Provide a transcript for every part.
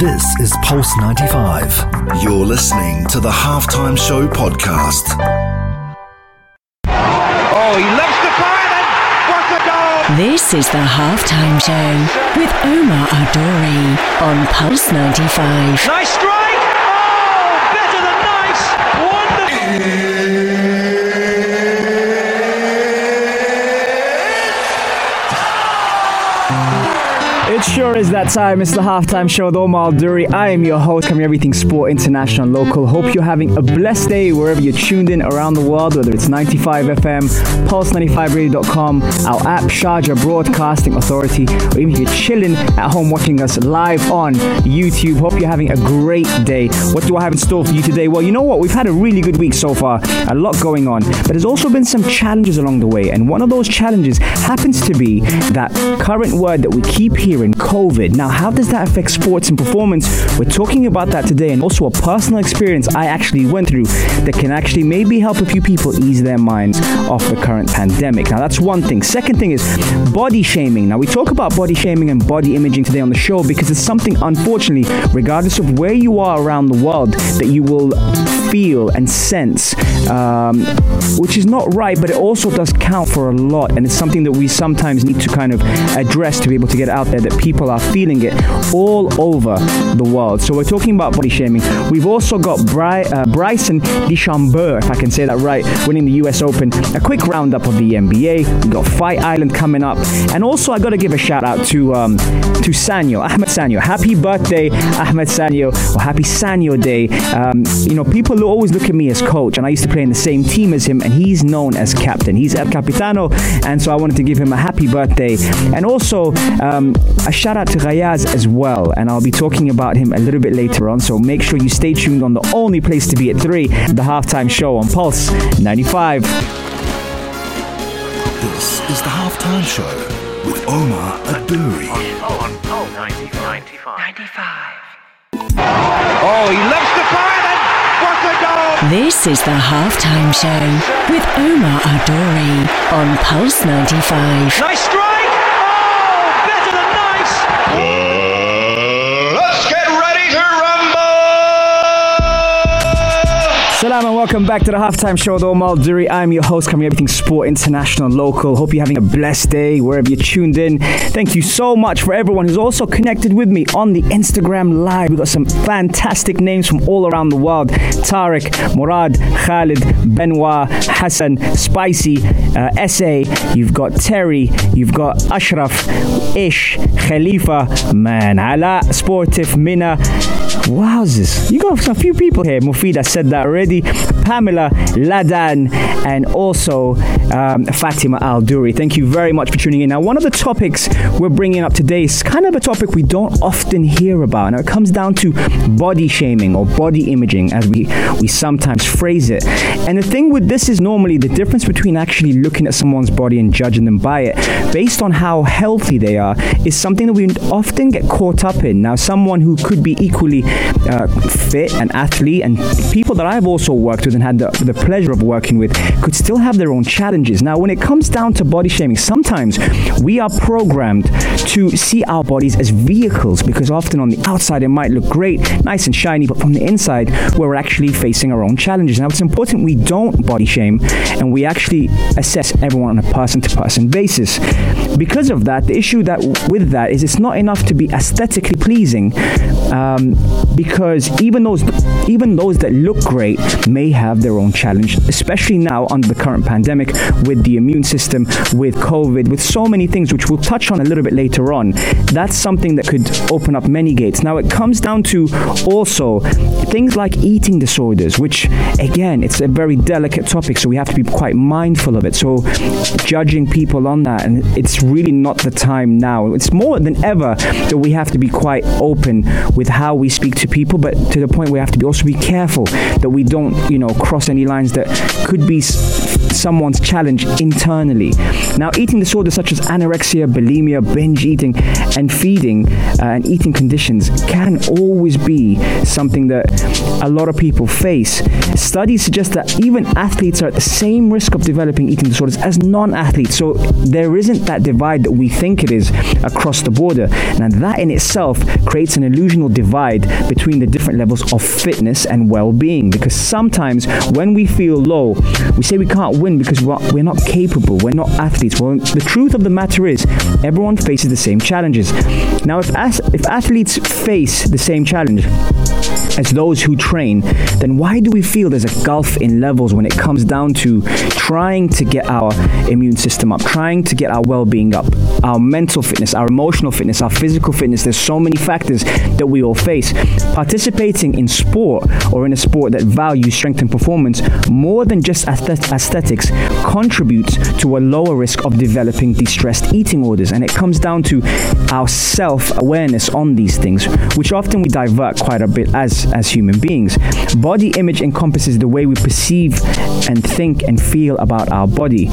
This is Pulse 95. You're listening to the Halftime Show podcast. Oh, he loves to fire then. What a goal! This is the halftime show with Omar Adori on Pulse 95. Nice strike! It sure is that time. It's the halftime show with Omar Duri. I am your host, covering everything sport, international, local. Hope you're having a blessed day wherever you're tuned in around the world, whether it's 95 FM, Pulse95Radio.com, our app, Sharjah Broadcasting Authority, or even if you're chilling at home watching us live on YouTube. Hope you're having a great day. What do I have in store for you today? Well, you know what? We've had a really good week so far, a lot going on, but there's also been some challenges along the way, and one of those challenges happens to be that current word that we keep hearing COVID. Now, how does that affect sports and performance? We're talking about that today and also a personal experience I actually went through that can actually maybe help a few people ease their minds off the current pandemic. Now, that's one thing. Second thing is body shaming. Now, we talk about body shaming and body imaging today on the show because it's something, unfortunately, regardless of where you are around the world, that you will feel and sense, um, which is not right, but it also does count for a lot. And it's something that we sometimes need to kind of address to be able to get out there that people are feeling it all over the world. So we're talking about body shaming. We've also got Bry- uh, Bryson DeChambeau, if I can say that right, winning the US Open. A quick roundup of the NBA. We've got Fight Island coming up. And also, I got to give a shout out to um, to Sanyo, Ahmed Sanyo. Happy birthday, Ahmed Sanyo, or happy Sanyo Day. Um, you know, people always look at me as coach, and I used to play in the same team as him, and he's known as captain. He's El Capitano, and so I wanted to give him a happy birthday. And also, um, a shout out to Rayaz as well, and I'll be talking about him a little bit later on. So make sure you stay tuned on the only place to be at 3, the halftime show on Pulse 95. This is the Halftime Show with Omar Aduri. Oh, he loves to fire then. What a goal! This is the halftime show with Omar Adori on Pulse 95. Nice strike! Salam and welcome back to the halftime show with Omar Duri. I'm your host, covering everything sport, international, local. Hope you're having a blessed day wherever you're tuned in. Thank you so much for everyone who's also connected with me on the Instagram Live. We've got some fantastic names from all around the world Tariq, Murad, Khalid, Benoit, Hassan, Spicy, uh, SA. You've got Terry, you've got Ashraf, Ish, Khalifa, Man, Ala, Sportif, Mina. Wowzers. You got a few people here. Mufida said that already. Pamela, Ladan, and also um, Fatima Al Duri. Thank you very much for tuning in. Now, one of the topics we're bringing up today is kind of a topic we don't often hear about. Now, it comes down to body shaming or body imaging, as we, we sometimes phrase it. And the thing with this is normally the difference between actually looking at someone's body and judging them by it, based on how healthy they are, is something that we often get caught up in. Now, someone who could be equally uh, fit, and athlete, and people that I've also worked with and had the, the pleasure of working with could still have their own challenges. Now, when it comes down to body shaming, sometimes we are programmed to see our bodies as vehicles because often on the outside it might look great, nice and shiny, but from the inside we're actually facing our own challenges. Now, it's important we don't body shame and we actually assess everyone on a person to person basis. Because of that, the issue that with that is it's not enough to be aesthetically pleasing um, because even those even those that look great may have their own challenge, especially now under the current pandemic with the immune system, with COVID, with so many things which we'll touch on a little bit later on. That's something that could open up many gates. Now it comes down to also things like eating disorders, which again it's a very delicate topic, so we have to be quite mindful of it. So judging people on that, and it's really not the time now. It's more than ever that we have to be quite open with how we speak to people, but to the point we have to be also be careful that we don't, you know, cross any lines that could be someone's challenge internally. Now, eating disorders such as anorexia, bulimia, binge eating, and feeding uh, and eating conditions can always be something that a lot of people face. Studies suggest that even athletes are at the same risk of developing eating disorders as non athletes. So there isn't that divide that we think it is across the border. Now, that in itself creates an illusional divide between the different levels of fitness and well being because sometimes when we feel low, we say we can't win because we're not capable, we're not athletes. Well, the truth of the matter is, everyone faces the same challenges. Now, if, if athletes face the same challenge, as those who train, then why do we feel there's a gulf in levels when it comes down to trying to get our immune system up, trying to get our well being up, our mental fitness, our emotional fitness, our physical fitness? There's so many factors that we all face. Participating in sport or in a sport that values strength and performance more than just aesthetics contributes to a lower risk of developing distressed eating orders. And it comes down to our self awareness on these things, which often we divert quite a bit as as human beings. Body image encompasses the way we perceive and think and feel about our body.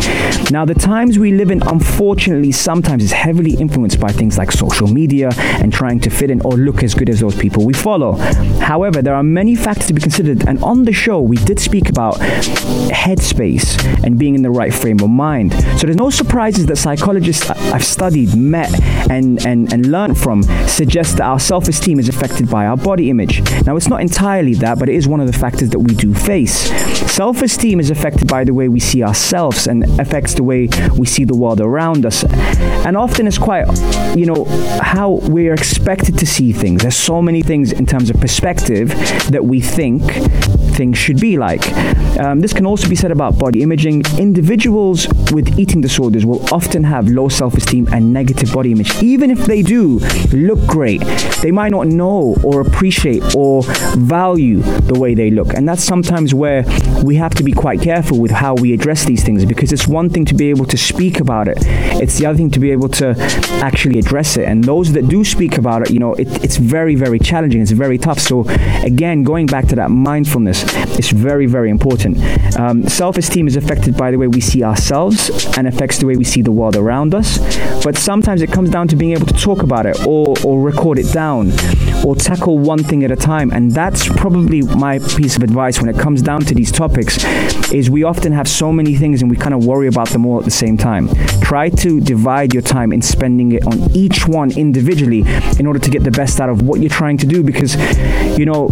Now, the times we live in, unfortunately, sometimes is heavily influenced by things like social media and trying to fit in or look as good as those people we follow. However, there are many factors to be considered, and on the show, we did speak about headspace and being in the right frame of mind. So there's no surprises that psychologists I've studied, met, and, and, and learned from suggest that our self esteem is affected by our body image. Now, it's not entirely that, but it is one of the factors that we do face. Self esteem is affected by the way we see ourselves and affects the way we see the world around us. And often it's quite, you know, how we're expected to see things. There's so many things in terms of perspective that we think things should be like. Um, this can also be said about body imaging. Individuals with eating disorders will often have low self esteem and negative body image. Even if they do look great, they might not know or appreciate or value the way they look. And that's sometimes where we have to be quite careful with how we address these things because it's one thing to be able to speak about it, it's the other thing to be able to actually address it. And those that do speak about it, you know, it, it's very, very challenging. It's very tough. So, again, going back to that mindfulness, it's very, very important. Um, Self esteem is affected by the way we see ourselves and affects the way we see the world around us. But sometimes it comes down to being able to talk about it or, or record it down or tackle one thing at a time. And that's probably my piece of advice when it comes down to these topics is we often have so many things and we kind of worry about them all at the same time. Try to divide your time in spending it on each one individually in order to get the best out of what you're trying to do because you know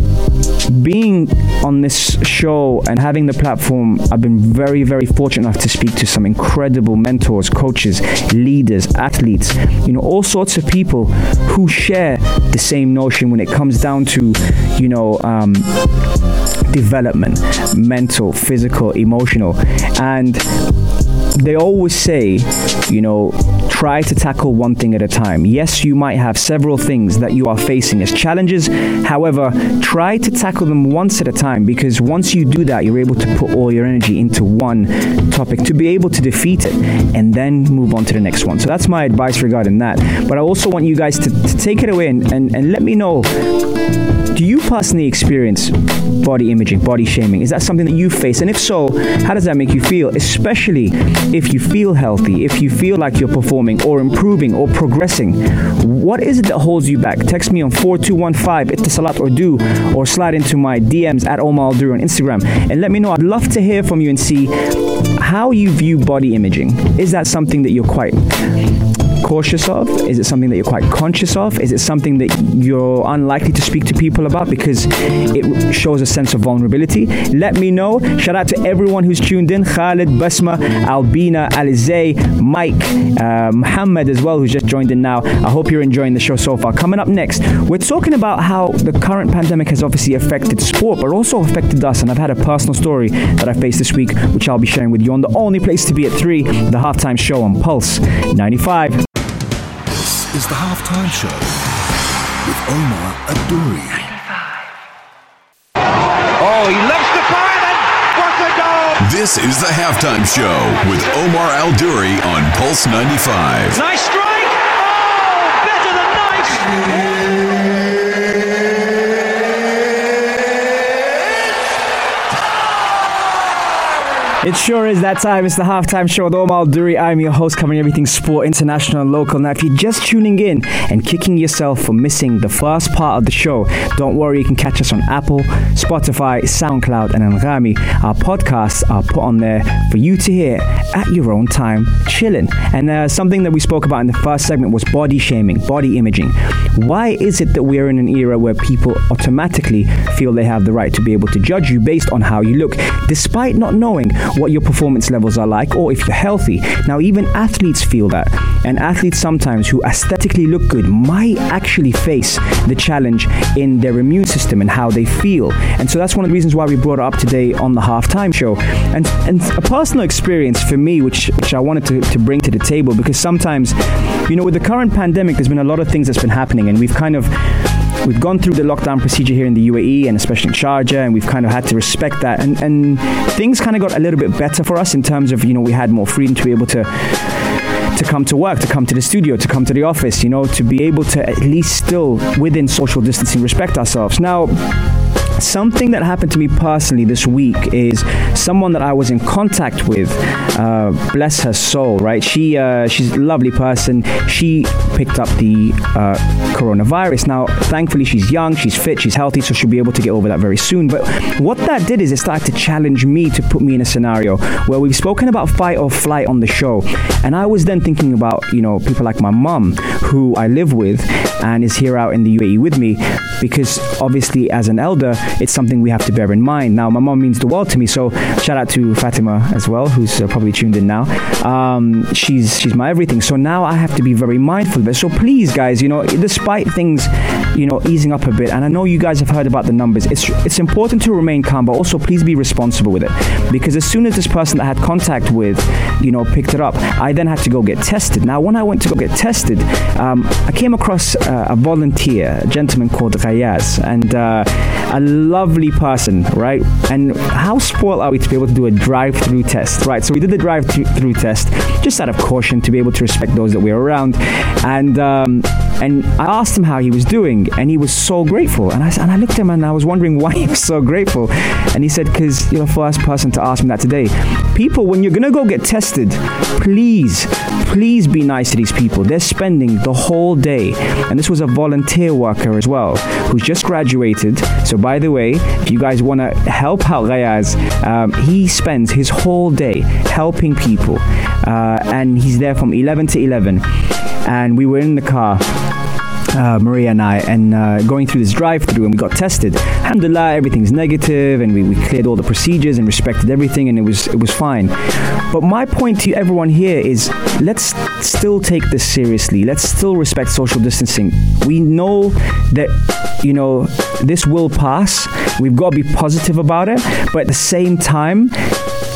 being on this show and having the platform, I've been very, very fortunate enough to speak to some incredible mentors, coaches, leaders, athletes, you know, all sorts of people who share the same notion when it comes down to, you know, um, development, mental, physical, emotional. And they always say, you know, try to tackle one thing at a time. Yes, you might have several things that you are facing as challenges. However, try to tackle them once at a time because once you do that, you're able to put all your energy into one topic to be able to defeat it and then move on to the next one. So that's my advice regarding that. But I also want you guys to, to take it away and, and, and let me know do you personally experience body imaging, body shaming? Is that something that you face? And if so, how does that make you feel? Especially if you feel healthy, if you feel like you're performing or improving or progressing. What is it that holds you back? Text me on 4215 Etisalat or do or slide into my DMs at Omar Al on Instagram and let me know. I'd love to hear from you and see how you view body imaging. Is that something that you're quite cautious of? Is it something that you're quite conscious of? Is it something that you're unlikely to speak to people about because it shows a sense of vulnerability? Let me know. Shout out to everyone who's tuned in Khalid, Basma, Albina, Alizay, Mike, uh, Muhammad as well, who's just joined in now. I hope you're enjoying the show so far. Coming up next, we're talking about how the current pandemic has obviously affected sport, but also affected us. And I've had a personal story that I faced this week, which I'll be sharing with you on the only place to be at 3, the halftime show on Pulse 95 is the halftime show with Omar Adouri. Oh, he lifts the fire and what a goal! This is the halftime show with Omar Al on Pulse 95. Nice strike! Oh, better than nice! It sure is that time. It's the halftime show with Omar Duri. I'm your host, covering everything sport, international and local. Now, if you're just tuning in and kicking yourself for missing the first part of the show, don't worry. You can catch us on Apple, Spotify, SoundCloud, and Anghami. Our podcasts are put on there for you to hear at your own time, chilling. And uh, something that we spoke about in the first segment was body shaming, body imaging. Why is it that we're in an era where people automatically feel they have the right to be able to judge you based on how you look, despite not knowing what your performance levels are like or if you're healthy? Now, even athletes feel that. And athletes sometimes who aesthetically look good might actually face the challenge in their immune system and how they feel. And so that's one of the reasons why we brought it up today on the halftime show. And and a personal experience for me, which which I wanted to, to bring to the table, because sometimes, you know, with the current pandemic, there's been a lot of things that's been happening, and we've kind of we've gone through the lockdown procedure here in the UAE and especially in Sharjah, and we've kind of had to respect that. And, and things kind of got a little bit better for us in terms of, you know, we had more freedom to be able to to come to work, to come to the studio, to come to the office, you know, to be able to at least still within social distancing respect ourselves. Now, Something that happened to me personally this week is someone that I was in contact with. Uh, bless her soul, right? She uh, she's a lovely person. She picked up the uh, coronavirus. Now, thankfully, she's young, she's fit, she's healthy, so she'll be able to get over that very soon. But what that did is it started to challenge me to put me in a scenario where we've spoken about fight or flight on the show, and I was then thinking about you know people like my mum who I live with and is here out in the UAE with me because obviously as an elder it's something we have to bear in mind. Now, my mom means the world to me, so shout out to Fatima as well, who's uh, probably tuned in now. Um, she's she's my everything. So now I have to be very mindful of it. So please, guys, you know, despite things, you know, easing up a bit, and I know you guys have heard about the numbers. It's it's important to remain calm, but also please be responsible with it, because as soon as this person that I had contact with, you know, picked it up, I then had to go get tested. Now, when I went to go get tested, um, I came across uh, a volunteer, a gentleman called Rayaz, and uh, lovely person, right? And how spoiled are we to be able to do a drive-through test, right? So we did the drive-through test just out of caution to be able to respect those that we were around, and um, and I asked him how he was doing, and he was so grateful. And I and I looked at him and I was wondering why he was so grateful, and he said, "Because you're the first person to ask me that today." People, when you're gonna go get tested, please, please be nice to these people. They're spending the whole day, and this was a volunteer worker as well who's just graduated. So by the way, if you guys want to help out Rayaz, um, he spends his whole day helping people, uh, and he's there from 11 to 11. And we were in the car uh, Maria and I, and uh, going through this drive-through, and we got tested. Alhamdulillah, everything's negative, and we, we cleared all the procedures and respected everything, and it was it was fine. But my point to everyone here is, let's still take this seriously. Let's still respect social distancing. We know that you know this will pass. We've got to be positive about it, but at the same time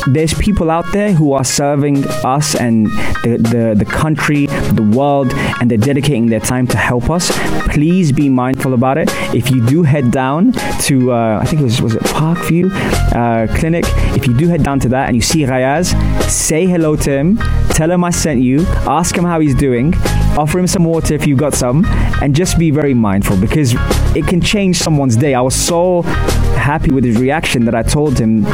there's people out there who are serving us and the, the, the country, the world, and they're dedicating their time to help us. Please be mindful about it. If you do head down to, uh, I think it was, was it Parkview uh, Clinic, if you do head down to that and you see Rayaz, say hello to him, tell him I sent you, ask him how he's doing, offer him some water if you've got some, and just be very mindful because it can change someone's day. I was so happy with his reaction that I told him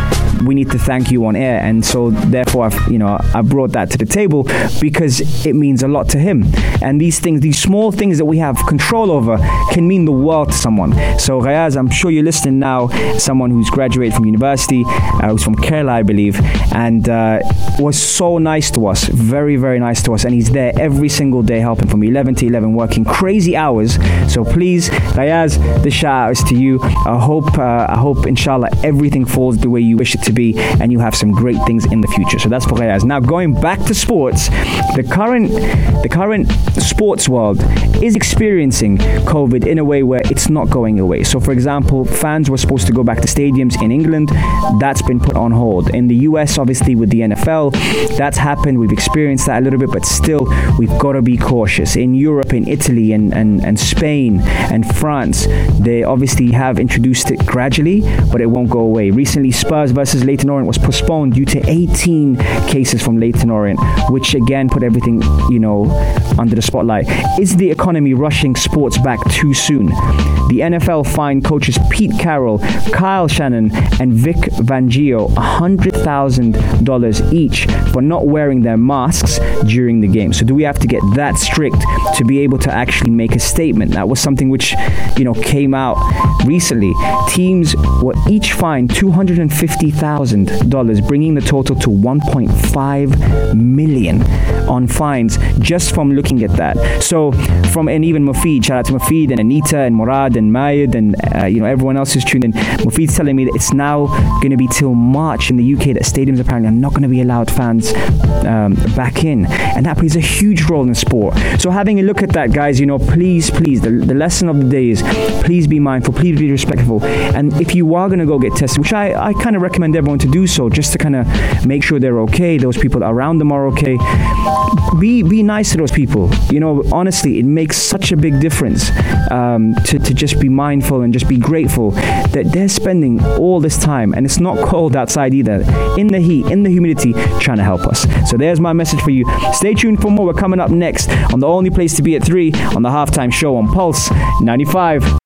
we need to thank you on air, and so therefore, I've, you know, I brought that to the table because it means a lot to him. And these things, these small things that we have control over, can mean the world to someone. So Rayaz, I'm sure you're listening now. Someone who's graduated from university, uh, who's from Kerala, I believe, and uh, was so nice to us, very, very nice to us, and he's there every single day helping from 11 to 11, working crazy hours. So please, Rayaz, the shout out is to you. I hope, uh, I hope, inshallah, everything falls the way you wish it to be, and you have some great things in the future. So that's for Rayaz. Now going back to sports, the current, the current sports world is experiencing COVID in a way where it's not going away. So, for example, fans were supposed to go back to stadiums in England. That's been put on hold. In the US, obviously, with the NFL, that's happened. We've experienced that a little bit, but still, we've got to be cautious. In Europe, in Italy, and, and, and Spain, and France, they obviously have introduced it gradually, but it won't go away. Recently, Spurs versus Leyton Orient was postponed due to 18 cases from Leyton Orient, which again put everything, you know, under the spotlight. Is the economy rushing sports back too soon? The NFL fined coaches Pete Carroll, Kyle Shanahan, and Vic Fangio $100,000 each for not wearing their masks during the game. So do we have to get that strict to be able to actually make a statement? That was something which, you know, came out recently. Teams were each fined $250,000, bringing the total to 1.5 million on fines just from looking at that. So from and even Mufid, shout out to Mufid and Anita and Murad and Mayed and uh, you know everyone else who's tuned in. Mufid's telling me that it's now going to be till March in the UK that stadiums apparently are not going to be allowed fans um, back in, and that plays a huge role in sport. So having a look at that, guys, you know, please, please, the, the lesson of the day is please be mindful, please be respectful, and if you are going to go get tested, which I, I kind of recommend everyone to do so, just to kind of make sure they're okay, those people around them are okay. Be be nice to those people. You know, honestly, it makes such a big difference um, to to just be mindful and just be grateful that they're spending all this time, and it's not cold outside either, in the heat, in the humidity, trying to help us. So there's my message for you. Stay tuned for more. We're coming up next on the only place to be at three on the halftime show on Pulse 95.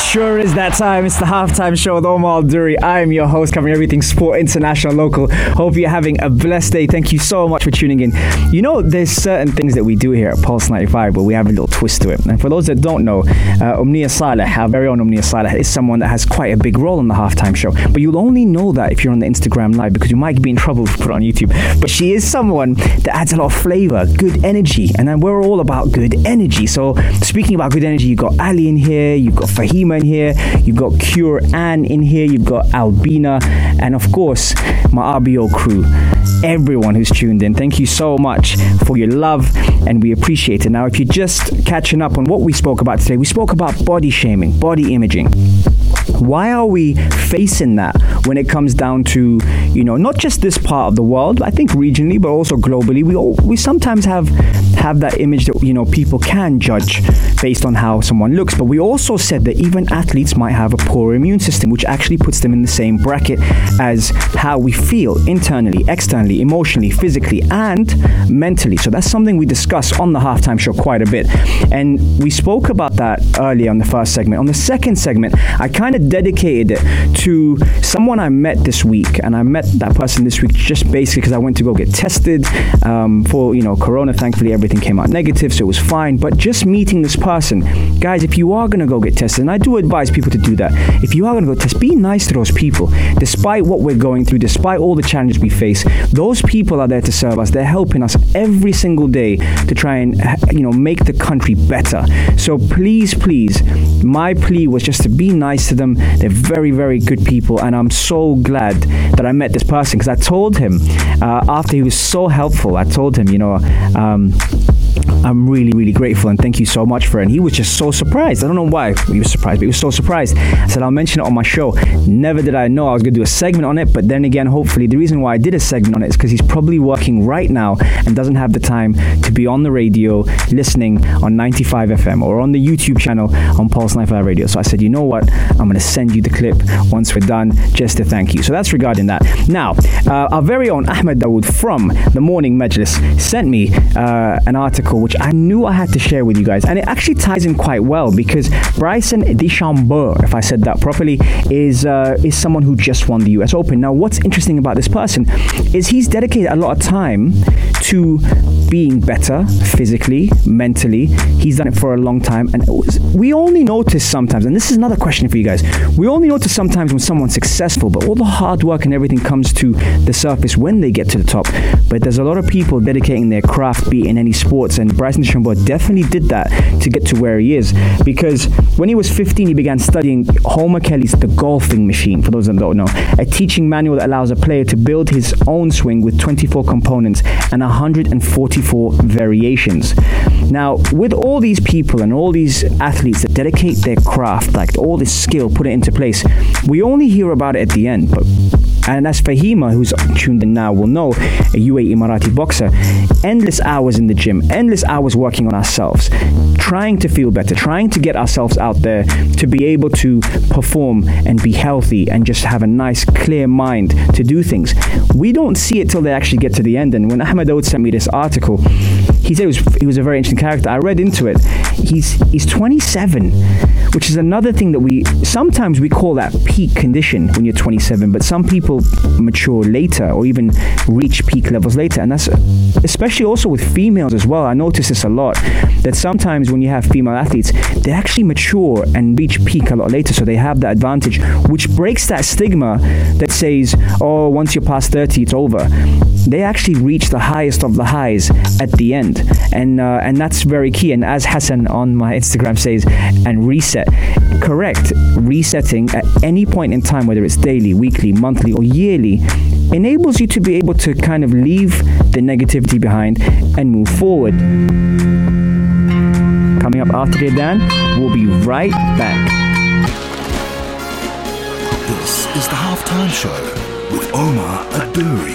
Sure is that time. It's the halftime show with Omar Duri. I'm your host, covering everything sport, international, local. Hope you're having a blessed day. Thank you so much for tuning in. You know, there's certain things that we do here at Pulse 95, but we have a little twist to it. And for those that don't know, uh, Umnia Saleh, our very own Umnia Saleh, is someone that has quite a big role in the halftime show. But you'll only know that if you're on the Instagram live because you might be in trouble if you put it on YouTube. But she is someone that adds a lot of flavor, good energy, and then we're all about good energy. So speaking about good energy, you've got Ali in here, you've got Fahima in here, you've got Cure Ann in here, you've got Albina, and of course my RBO crew. Everyone who's tuned in, thank you so much for your love, and we appreciate it. Now, if you're just catching up on what we spoke about today, we spoke about body shaming, body imaging. Why are we facing that when it comes down to, you know, not just this part of the world, I think regionally, but also globally? We all, we sometimes have have that image that you know people can judge based on how someone looks, but we also said that even athletes might have a poor immune system, which actually puts them in the same bracket as how we feel internally, externally, emotionally, physically, and mentally. So that's something we discuss on the halftime show quite a bit, and we spoke about that earlier on the first segment. On the second segment, I kind of dedicated to someone I met this week, and I met that person this week just basically because I went to go get tested um, for you know corona. Thankfully, everything came out negative, so it was fine. But just meeting this person, guys, if you are gonna go get tested, and I do advise people to do that. If you are gonna go test, be nice to those people, despite what we're going through, despite all the challenges we face. Those people are there to serve us. They're helping us every single day to try and you know make the country better. So please, please, my plea was just to be nice to them. They're very, very good people, and I'm so glad that I met this person because I told him uh, after he was so helpful. I told him, you know, um, I'm really, really grateful and thank you so much for it. And he was just so surprised. I don't know why he was surprised, but he was so surprised. I said, I'll mention it on my show. Never did I know I was going to do a segment on it, but then again, hopefully, the reason why I did a segment on it is because he's probably working right now and doesn't have the time to be on the radio listening on 95 FM or on the YouTube channel on Pulse 95 Radio. So I said, you know what? I'm going to send you the clip once we're done just to thank you. So that's regarding that. Now, uh, our very own Ahmed Dawood from the Morning Majlis sent me uh, an article which I knew I had to share with you guys, and it actually ties in quite well because Bryson DeChambeau, if I said that properly, is uh, is someone who just won the U.S. Open. Now, what's interesting about this person is he's dedicated a lot of time to being better physically, mentally. He's done it for a long time, and we only notice sometimes, and this is another question for you guys. We only notice sometimes when someone's successful, but all the hard work and everything comes to the surface when they get to the top. But there's a lot of people dedicating their craft, be it in any sports and Bryson DeChambeau definitely did that to get to where he is. Because when he was 15, he began studying Homer Kelley's The Golfing Machine, for those that don't know, a teaching manual that allows a player to build his own swing with 24 components and 144 variations. Now, with all these people and all these athletes that dedicate their craft, like all this skill, put it into place, we only hear about it at the end. But and as Fahima, who's tuned in now, will know, a UAE Emirati boxer, endless hours in the gym, endless hours working on ourselves, trying to feel better, trying to get ourselves out there to be able to perform and be healthy and just have a nice, clear mind to do things. We don't see it till they actually get to the end. And when Ahmed Dawood sent me this article, he said it was, he was a very interesting character. I read into it. He's he's 27, which is another thing that we sometimes we call that peak condition when you're 27, but some people mature later or even reach peak levels later, and that's especially also with females as well. I notice this a lot that sometimes when you have female athletes, they actually mature and reach peak a lot later, so they have that advantage, which breaks that stigma that says, "Oh, once you're past 30, it's over." They actually reach the highest of the highs at the end, and uh, and that's very key. And as Hassan on my Instagram says, and reset, correct resetting at any point in time, whether it's daily, weekly, monthly, or yearly, enables you to be able to kind of leave the negativity behind and move forward. Coming up after the Adhan, we'll be right back. This is the halftime show Omar Adouri.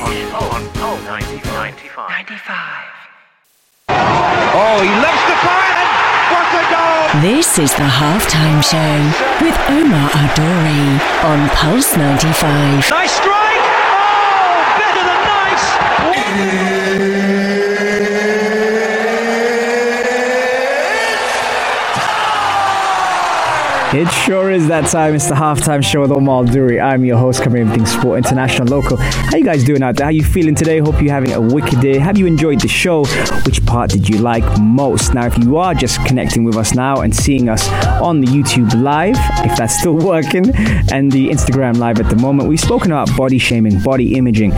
Oh, he loves the fire what a goal! This is the halftime show with Omar Adori on Pulse 95. Nice strike! Oh, better than nice! It sure is that time. It's the halftime show with Omar Duri. I'm your host, covering everything sport, international, local. How you guys doing out there? How you feeling today? Hope you're having a wicked day. Have you enjoyed the show? Which part did you like most? Now, if you are just connecting with us now and seeing us on the YouTube live, if that's still working, and the Instagram live at the moment, we've spoken about body shaming, body imaging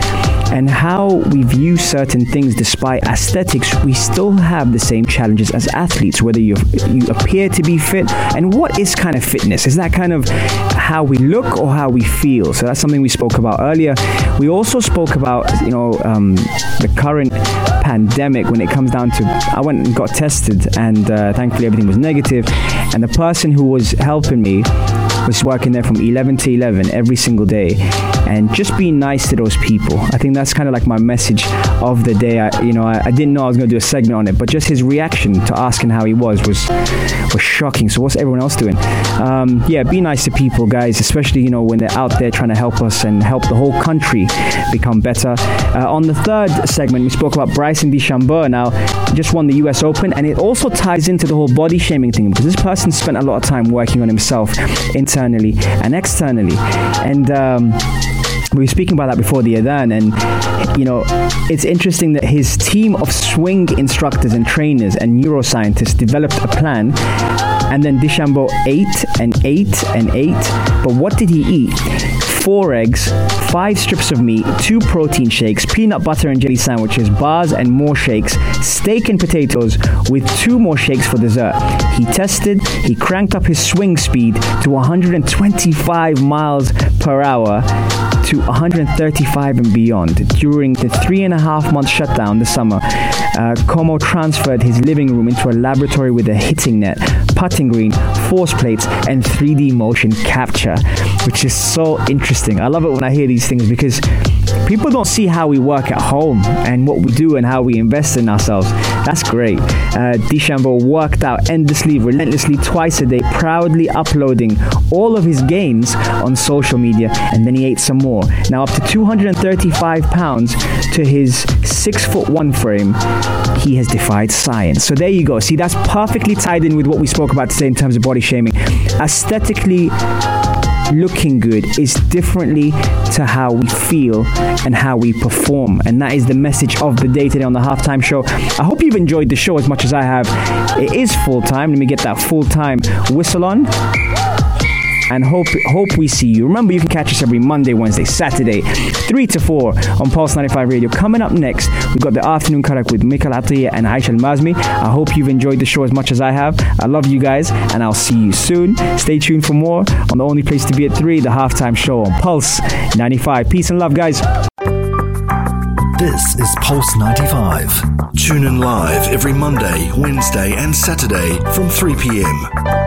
and how we view certain things despite aesthetics, we still have the same challenges as athletes, whether you you appear to be fit and what is kind of fitness? Is that kind of how we look or how we feel? So that's something we spoke about earlier. We also spoke about, you know, um, the current pandemic when it comes down to I went and got tested and uh, thankfully everything was negative and the person who was helping me was working there from 11 to 11 every single day and just being nice to those people. I think that's kind of like my message of the day. I, you know, I, I didn't know I was going to do a segment on it, but just his reaction to asking how he was was was shocking. So what's everyone else doing? Um, yeah, be nice to people, guys, especially you know when they're out there trying to help us and help the whole country become better. Uh, on the third segment, we spoke about Bryson DeChambeau. Now, just won the U.S. Open, and it also ties into the whole body shaming thing because this person spent a lot of time working on himself internally and externally, and. Um, we were speaking about that before the Adhan, and you know, it's interesting that his team of swing instructors and trainers and neuroscientists developed a plan, and then DeChambeau ate and ate and ate. But what did he eat? Four eggs, five strips of meat, two protein shakes, peanut butter and jelly sandwiches, bars and more shakes, steak and potatoes, with two more shakes for dessert. He tested, he cranked up his swing speed to 125 miles per hour to 135 and beyond. During the three and a half month shutdown this summer, uh, Como transferred his living room into a laboratory with a hitting net, putting green, force plates, and 3D motion capture, which is so interesting. I love it when I hear these things because people don't see how we work at home and what we do and how we invest in ourselves. That's great. Uh, worked out endlessly, relentlessly, twice a day, proudly uploading all of his gains on social media, and then he ate some more. Now, up to 235 pounds to his six foot one frame, he has defied science. So there you go. See, that's perfectly tied in with what we spoke about today in terms of body shaming. Aesthetically, looking good is differently to how we feel and how we perform. And that is the message of the day today on the halftime show. I hope you've enjoyed the show as much as I have. It is full time. Let me get that full time whistle on. And hope hope we see you. Remember, you can catch us every Monday, Wednesday, Saturday, 3 to 4 on Pulse 95 Radio. Coming up next, we've got the afternoon karak with Mikal Atiyah and Aisha Al-Mazmi. I hope you've enjoyed the show as much as I have. I love you guys, and I'll see you soon. Stay tuned for more on the only place to be at 3, the halftime show on Pulse 95. Peace and love, guys. This is Pulse 95. Tune in live every Monday, Wednesday, and Saturday from 3 p.m.